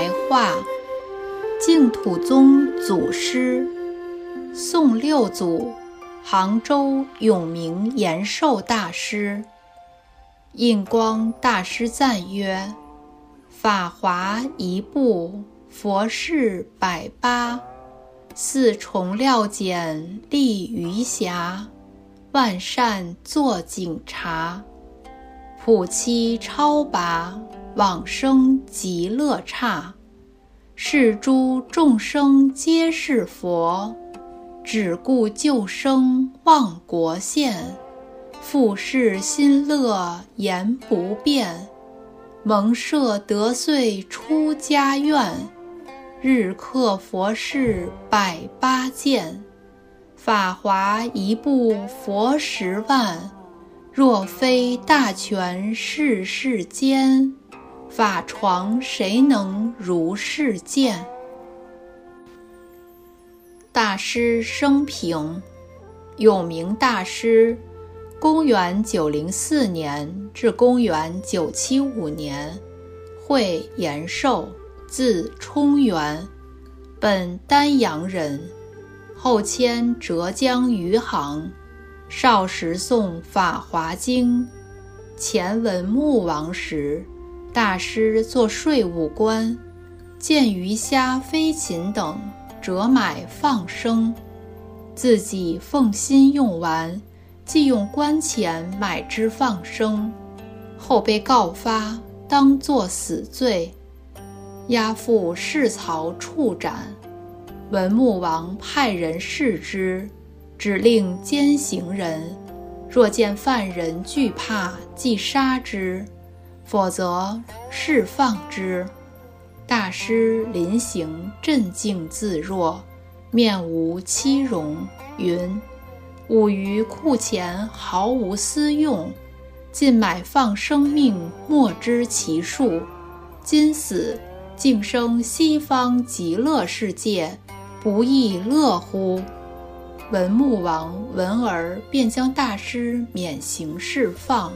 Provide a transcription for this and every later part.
白话，净土宗祖师，宋六祖，杭州永明延寿大师。印光大师赞曰：“法华一部，佛事百八，四重料简立余暇，万善作警察，普期超拔。”往生极乐刹，是诸众生皆是佛，只顾救生忘国宪，复世心乐言不变，蒙摄得遂出家愿，日刻佛事百八件，法华一部佛十万，若非大权世世间。法床谁能如是见？大师生平：永明大师，公元九零四年至公元九七五年，会延寿，字冲元，本丹阳人，后迁浙江余杭，少时诵《法华经》，前文穆王时。大师做税务官，见鱼虾飞禽等，折买放生，自己奉心用完，即用官钱买之放生，后被告发，当作死罪，押赴市曹处斩。文穆王派人视之，指令监行人，若见犯人惧怕，即杀之。否则释放之。大师临行镇静自若，面无欺容，云：“吾于库钱毫无私用，尽买放生命，莫知其数。今死，竟生西方极乐世界，不亦乐乎？”文穆王闻而便将大师免刑释放。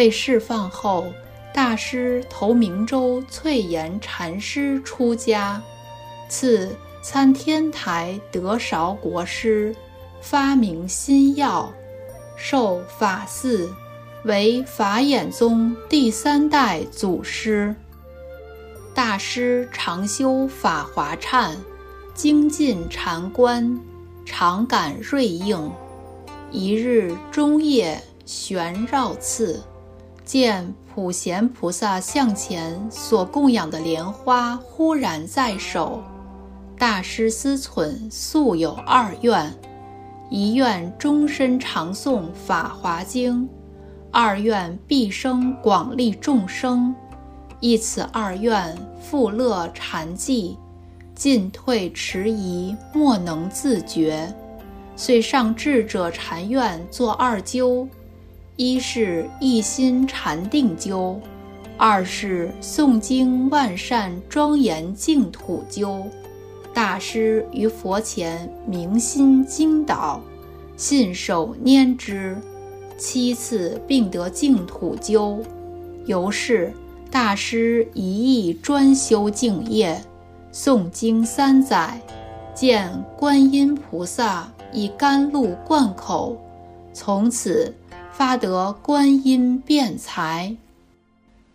被释放后，大师投明州翠岩禅师出家，赐参天台德韶国师，发明新药，受法嗣，为法眼宗第三代祖师。大师常修法华忏，精进禅观，常感瑞应。一日中夜旋绕次。见普贤菩萨像前所供养的莲花忽然在手，大师思忖素有二愿：一愿终身常诵《法华经》，二愿毕生广利众生。一此二愿，复乐禅寂，进退迟疑，莫能自觉，遂上智者禅院作二鸠。一是一心禅定究，二是诵经万善庄严净土究。大师于佛前明心经导，信手拈之，七次并得净土究。由是大师一意专修净业，诵经三载，见观音菩萨以甘露灌口，从此。发得观音辩才。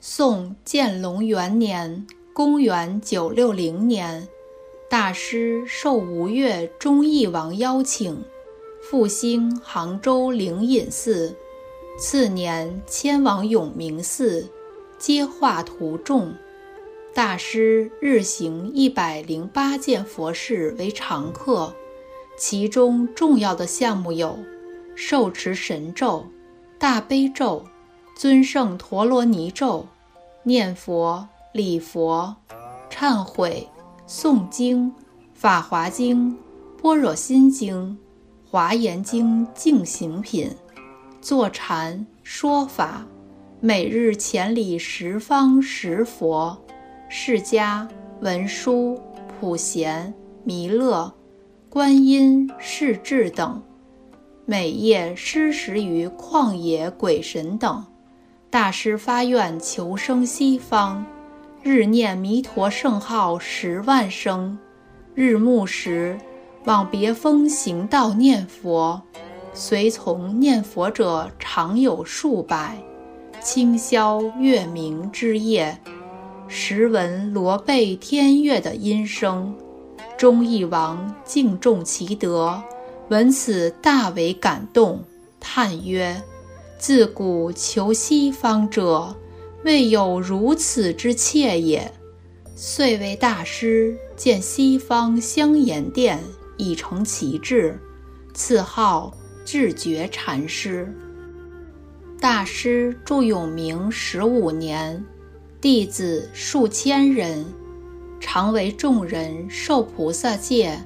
宋建隆元年（公元960年），大师受吴越忠义王邀请，复兴杭州灵隐寺。次年迁往永明寺，接画图众。大师日行一百零八件佛事为常客，其中重要的项目有：受持神咒。大悲咒、尊圣陀罗尼咒、念佛、礼佛、忏悔、诵经、法华经、般若心经、华严经净行品、坐禅说法，每日千里十方十佛、释迦、文殊、普贤、弥勒、观音、世智等。每夜施食于旷野鬼神等，大师发愿求生西方，日念弥陀圣号十万声，日暮时往别峰行道念佛，随从念佛者常有数百。清宵月明之夜，时闻罗贝天乐的音声，忠义王敬重其德，闻此大为感动，叹曰。自古求西方者，未有如此之切也。遂为大师建西方香严殿，以成其志，赐号智觉禅师。大师住永明十五年，弟子数千人，常为众人受菩萨戒，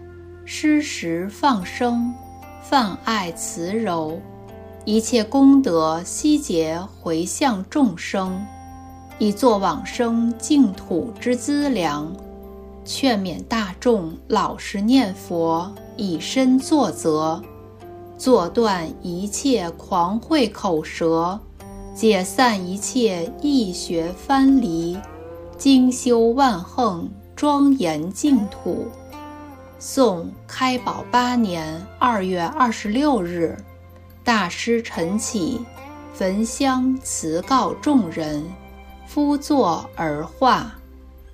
施食放生，泛爱慈柔。一切功德悉结回向众生，以作往生净土之资粮。劝勉大众老实念佛，以身作则，作断一切狂秽口舌，解散一切易学藩篱，精修万行，庄严净土。宋开宝八年二月二十六日。大师晨起，焚香辞告众人，夫坐而化。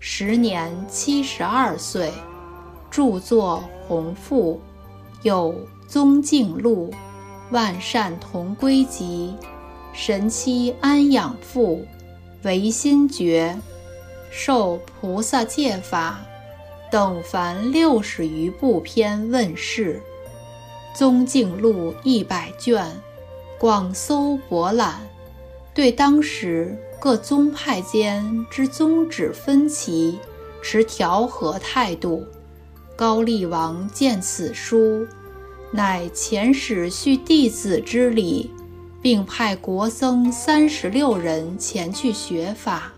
时年七十二岁，著作宏富，有《宗敬录》《万善同归集》《神七安养赋》《唯心诀》《受菩萨戒法》等凡六十余部篇问世。宗敬录一百卷，广搜博览，对当时各宗派间之宗旨分歧持调和态度。高丽王见此书，乃遣使续弟子之礼，并派国僧三十六人前去学法。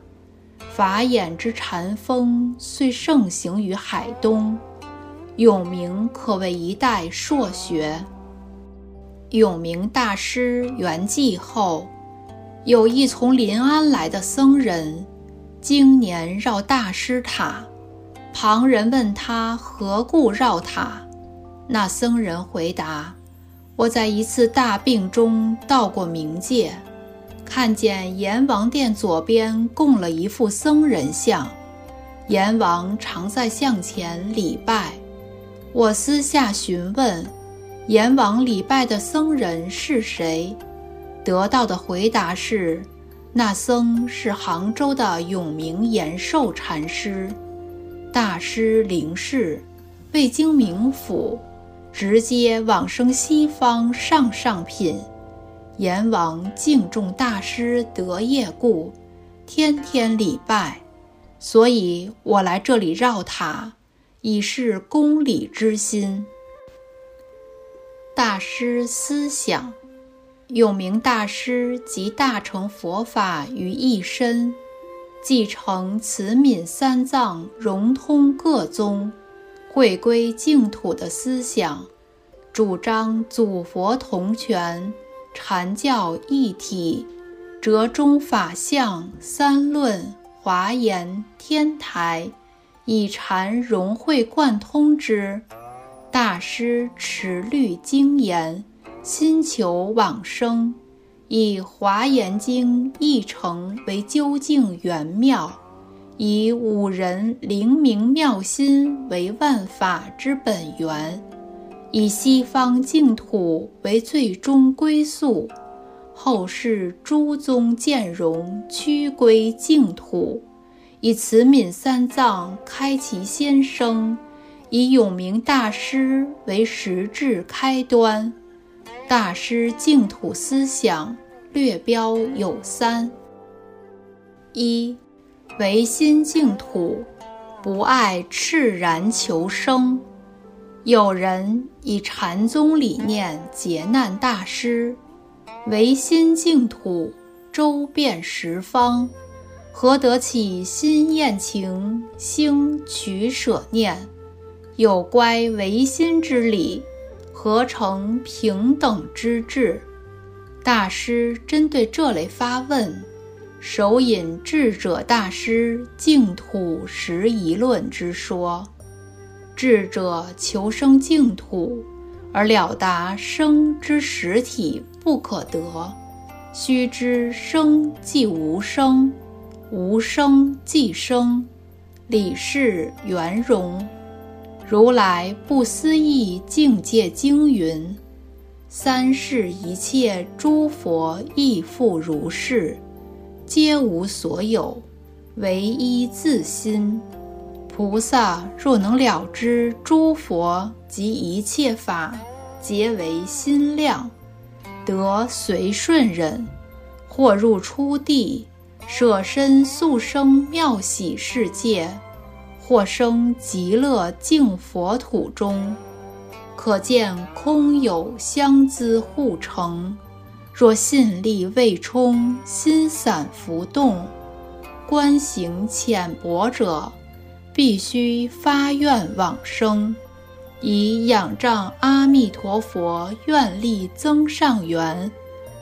法眼之禅风遂盛行于海东。永明可谓一代硕学。永明大师圆寂后，有一从临安来的僧人，经年绕大师塔。旁人问他何故绕塔，那僧人回答：“我在一次大病中到过冥界，看见阎王殿左边供了一副僧人像，阎王常在像前礼拜。”我私下询问，阎王礼拜的僧人是谁？得到的回答是，那僧是杭州的永明延寿禅师。大师灵逝，未经冥府，直接往生西方上上品。阎王敬重大师德业故，天天礼拜，所以我来这里绕塔。以示公礼之心。大师思想，永明大师集大乘佛法于一身，继承慈悯三藏，融通各宗，回归净土的思想，主张祖佛同权，禅教一体，折中法相三论华严天台。以禅融会贯通之，大师持律精严，心求往生，以《华严经》一成为究竟圆妙，以五人灵明妙心为万法之本源，以西方净土为最终归宿，后世诸宗渐融，趋归净土。以慈悯三藏开其先生，以永明大师为实质开端。大师净土思想略标有三：一、唯心净土，不爱炽然求生。有人以禅宗理念劫难大师，唯心净土，周遍十方。何得起心厌情，兴取舍念？有乖唯心之理，何成平等之志？大师针对这类发问，首引智者大师净土十疑论之说。智者求生净土，而了达生之实体不可得。须知生即无生，无生即生，理事圆融。如来不思议境界经云：“三世一切诸佛亦复如是，皆无所有，唯一自心。菩萨若能了知诸佛及一切法皆为心量，得随顺忍，或入初地，舍身速生妙喜世界。”或生极乐净佛土中，可见空有相资互成。若信力未充，心散浮动，观行浅薄者，必须发愿往生，以仰仗阿弥陀佛愿力增上缘，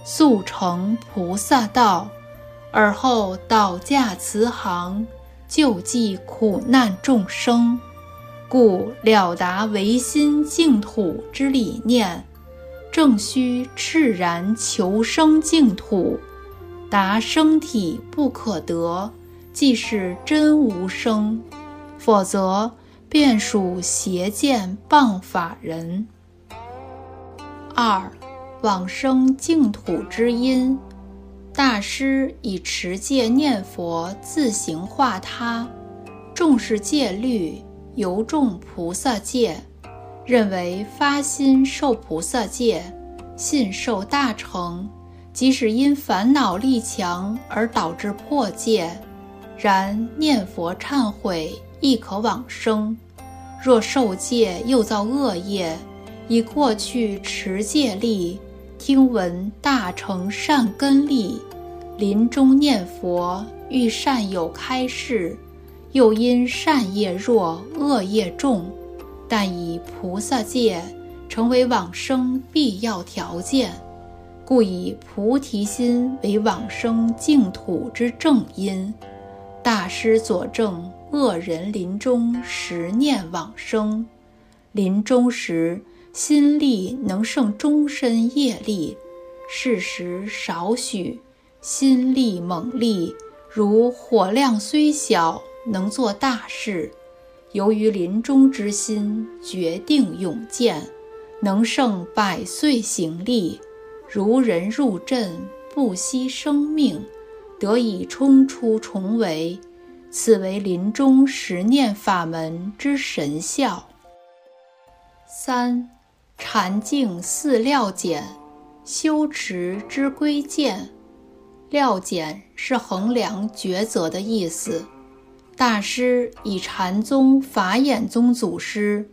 速成菩萨道，而后倒驾慈航。救济苦难众生，故了达唯心净土之理念，正须炽然求生净土，达生体不可得，即是真无生；否则，便属邪见谤法人。二，往生净土之因。大师以持戒念佛自行化他，重视戒律，尤重菩萨戒，认为发心受菩萨戒，信受大成。即使因烦恼力强而导致破戒，然念佛忏悔亦可往生。若受戒又造恶业，以过去持戒力。听闻大乘善根力，临终念佛遇善友开示，又因善业弱恶业重，但以菩萨戒成为往生必要条件，故以菩提心为往生净土之正因。大师佐证，恶人临终时念往生，临终时。心力能胜终身业力，事时少许；心力猛力，如火量虽小，能做大事。由于临终之心决定勇健，能胜百岁行力，如人入阵，不惜生命，得以冲出重围。此为临终十念法门之神效。三。禅境似料简，修持之归见。料简是衡量抉择的意思。大师以禅宗法眼宗祖师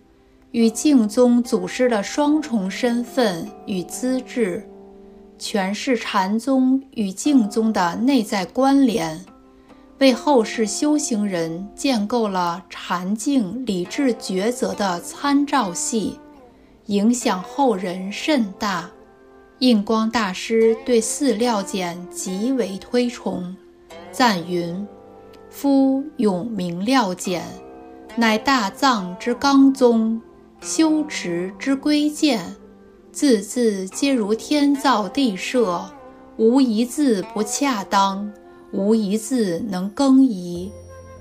与净宗祖师的双重身份与资质，诠释禅宗与净宗的内在关联，为后世修行人建构了禅境理智抉择的参照系。影响后人甚大，印光大师对四料简极为推崇，赞云：“夫永明料简，乃大藏之纲宗，修持之规荐，字字皆如天造地设，无一字不恰当，无一字能更移，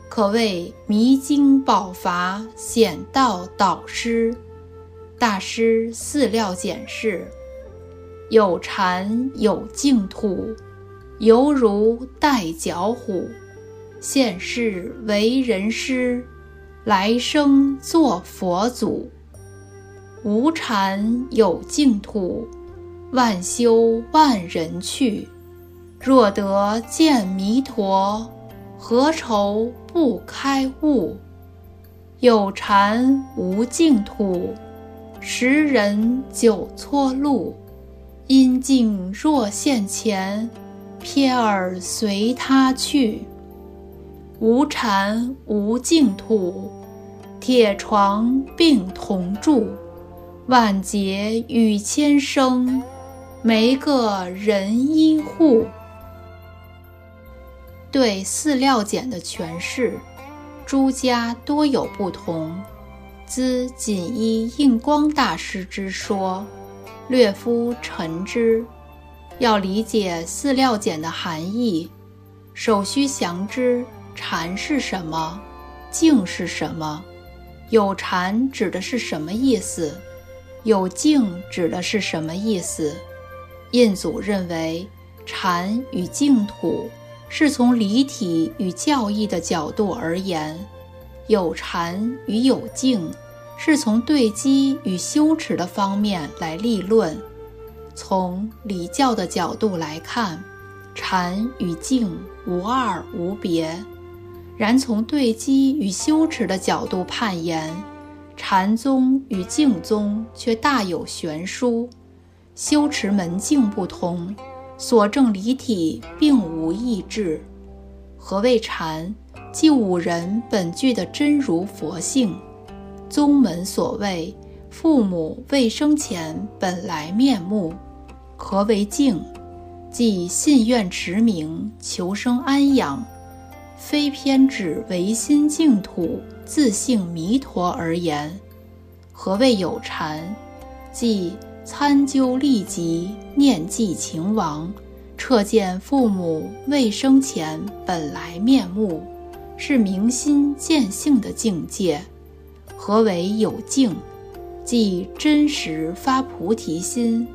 可谓迷经宝筏，显道导师。”大师四料简释：有禅有净土，犹如待脚虎。现世为人师，来生做佛祖。无禅有净土，万修万人去。若得见弥陀，何愁不开悟？有禅无净土。十人九错路，因境若现前，瞥尔随他去。无禅无净土，铁床并同住。万劫与千生，没个人依护。对四料简的诠释，诸家多有不同。兹仅依印光大师之说，略夫陈之。要理解四料简的含义，首须详知禅是什么，静是什么。有禅指的是什么意思？有静指的是什么意思？印祖认为，禅与净土是从离体与教义的角度而言，有禅与有静是从对机与修持的方面来立论。从礼教的角度来看，禅与静无二无别；然从对机与修持的角度判言，禅宗与静宗却大有悬殊。修持门径不同，所证离体并无异致。何谓禅？即五人本具的真如佛性。宗门所谓父母未生前本来面目。何为静？即信愿持名，求生安养，非偏指唯心净土、自性弥陀而言。何谓有禅？即参究利己，念记情亡，彻见父母未生前本来面目，是明心见性的境界。何为有静？即真实发菩提心。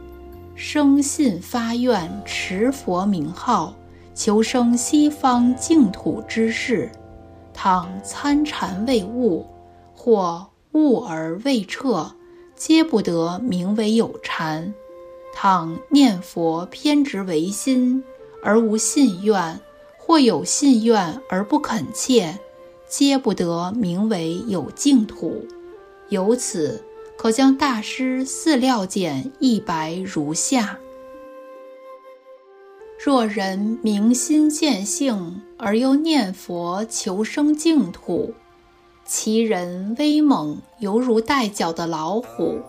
生信发愿持佛名号，求生西方净土之事。倘参禅未悟，或悟而未彻，皆不得名为有禅。倘念佛偏执唯心，而无信愿，或有信愿而不恳切，皆不得名为有净土。由此。可将大师四料简一白如下：若人明心见性，而又念佛求生净土，其人威猛，犹如带角的老虎，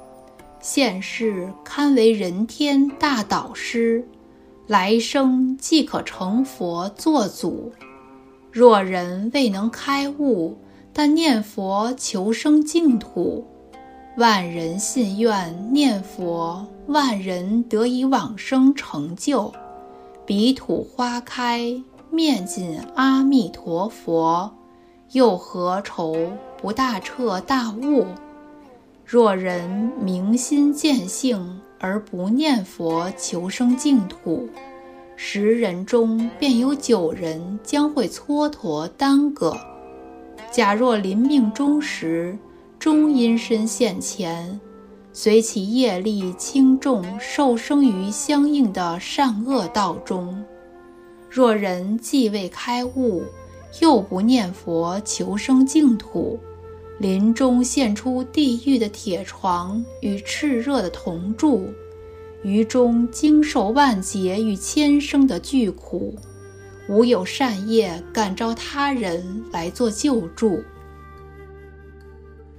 现世堪为人天大导师，来生即可成佛作祖。若人未能开悟，但念佛求生净土。万人信愿念佛，万人得以往生成就。彼土花开，面尽阿弥陀佛，又何愁不大彻大悟？若人明心见性而不念佛求生净土，十人中便有九人将会蹉跎耽搁。假若临命终时，终阴身现前，随其业力轻重，受生于相应的善恶道中。若人既未开悟，又不念佛求生净土，临终现出地狱的铁床与炽热的铜柱，于中经受万劫与千生的巨苦，无有善业感召他人来做救助。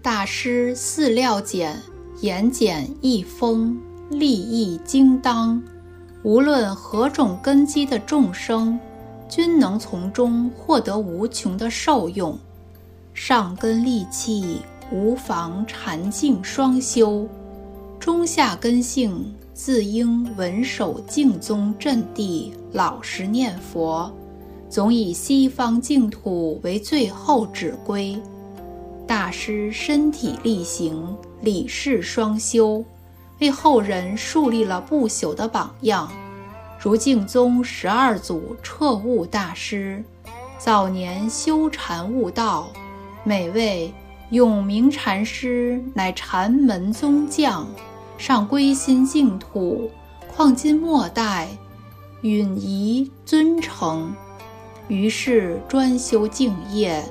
大师四料简，言简意丰，立意精当。无论何种根基的众生，均能从中获得无穷的受用。上根利器，无妨禅静双修；中下根性，自应稳守净宗阵地，老实念佛，总以西方净土为最后指归。大师身体力行，理事双修，为后人树立了不朽的榜样。如净宗十二祖彻悟大师，早年修禅悟道，每位永明禅师乃禅门宗将，上归心净土，况今末代，允仪尊承。于是专修净业。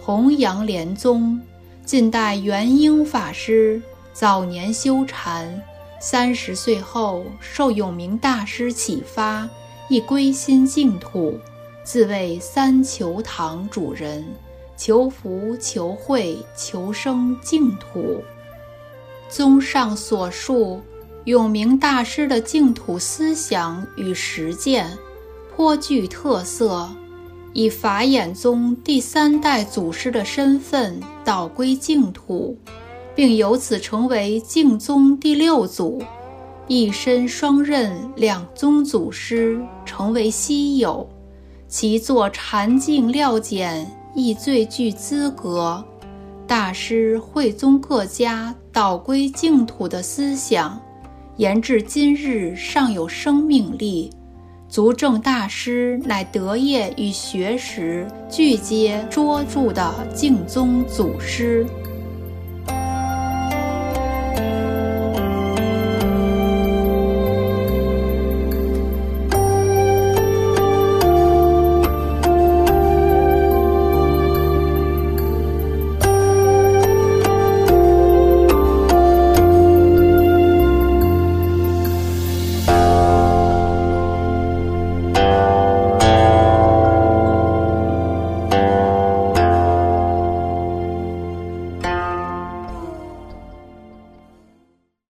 弘扬莲宗，近代元英法师早年修禅，三十岁后受永明大师启发，亦归心净土，自谓三求堂主人，求福、求慧、求生净土。综上所述，永明大师的净土思想与实践颇具特色。以法眼宗第三代祖师的身份导归净土，并由此成为净宗第六祖，一身双任两宗祖师成为稀有，其作禅净料简亦最具资格。大师慧宗各家导归净土的思想，延至今日尚有生命力。足证大师乃德业与学识俱皆卓著的净宗祖师。